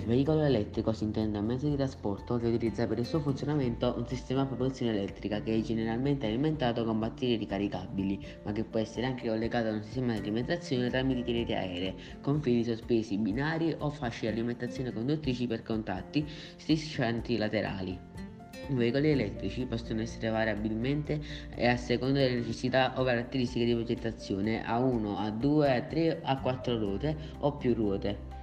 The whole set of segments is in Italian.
Veicolo elettrico si intende un mezzo di trasporto che utilizza per il suo funzionamento un sistema a propulsione elettrica che è generalmente alimentato con batterie ricaricabili, ma che può essere anche collegato a un sistema di alimentazione tramite reti aeree, con fili sospesi, binari o fasce di alimentazione conduttrici per contatti striscianti laterali. I veicoli elettrici possono essere variabilmente e a seconda delle necessità o caratteristiche di progettazione a 1, a 2, a 3, a 4 ruote o più ruote.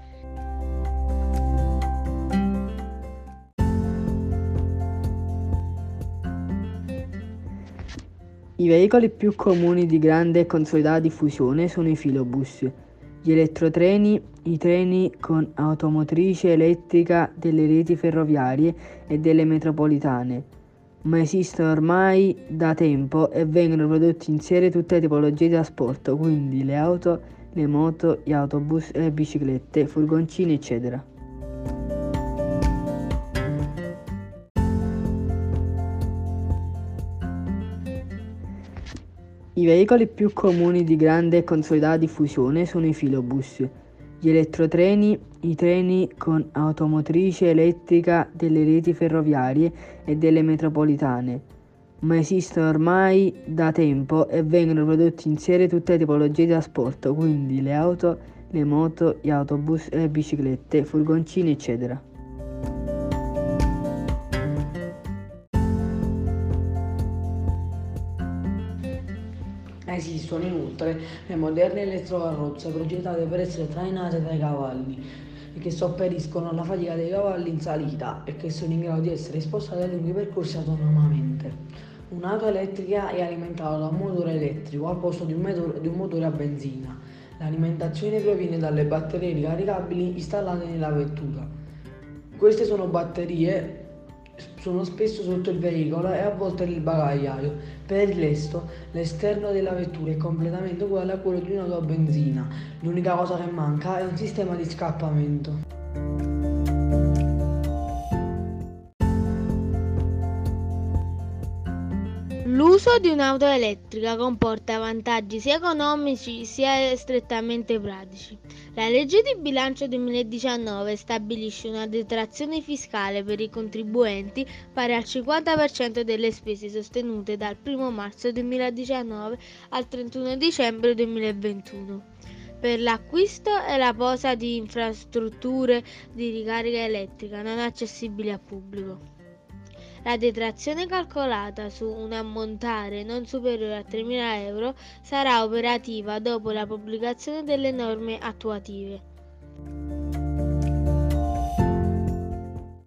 I veicoli più comuni di grande e consolidata diffusione sono i filobus, gli elettrotreni, i treni con automotrice elettrica delle reti ferroviarie e delle metropolitane, ma esistono ormai da tempo e vengono prodotti in serie tutte le tipologie di trasporto, quindi le auto, le moto, gli autobus, le biciclette, furgoncini, eccetera. I veicoli più comuni di grande e consolidata diffusione sono i filobus, gli elettrotreni, i treni con automotrice elettrica delle reti ferroviarie e delle metropolitane, ma esistono ormai da tempo e vengono prodotti in serie tutte le tipologie di trasporto, quindi le auto, le moto, gli autobus, le biciclette, furgoncini, eccetera. Esistono inoltre le moderne elettrocarrozze progettate per essere trainate dai cavalli che sopperiscono alla fatica dei cavalli in salita e che sono in grado di essere spostate a lunghi percorsi autonomamente. Un'auto elettrica è alimentata da un motore elettrico al posto di un, motore, di un motore a benzina. L'alimentazione proviene dalle batterie ricaricabili installate nella vettura. Queste sono batterie sono spesso sotto il veicolo e a volte nel bagagliaio. Per il resto, l'esterno della vettura è completamente uguale a quello di un'auto a benzina. L'unica cosa che manca è un sistema di scappamento. L'uso di un'auto elettrica comporta vantaggi sia economici sia strettamente pratici. La legge di bilancio 2019 stabilisce una detrazione fiscale per i contribuenti pari al 50% delle spese sostenute dal 1 marzo 2019 al 31 dicembre 2021 per l'acquisto e la posa di infrastrutture di ricarica elettrica non accessibili al pubblico. La detrazione calcolata su un ammontare non superiore a 3.000 euro sarà operativa dopo la pubblicazione delle norme attuative.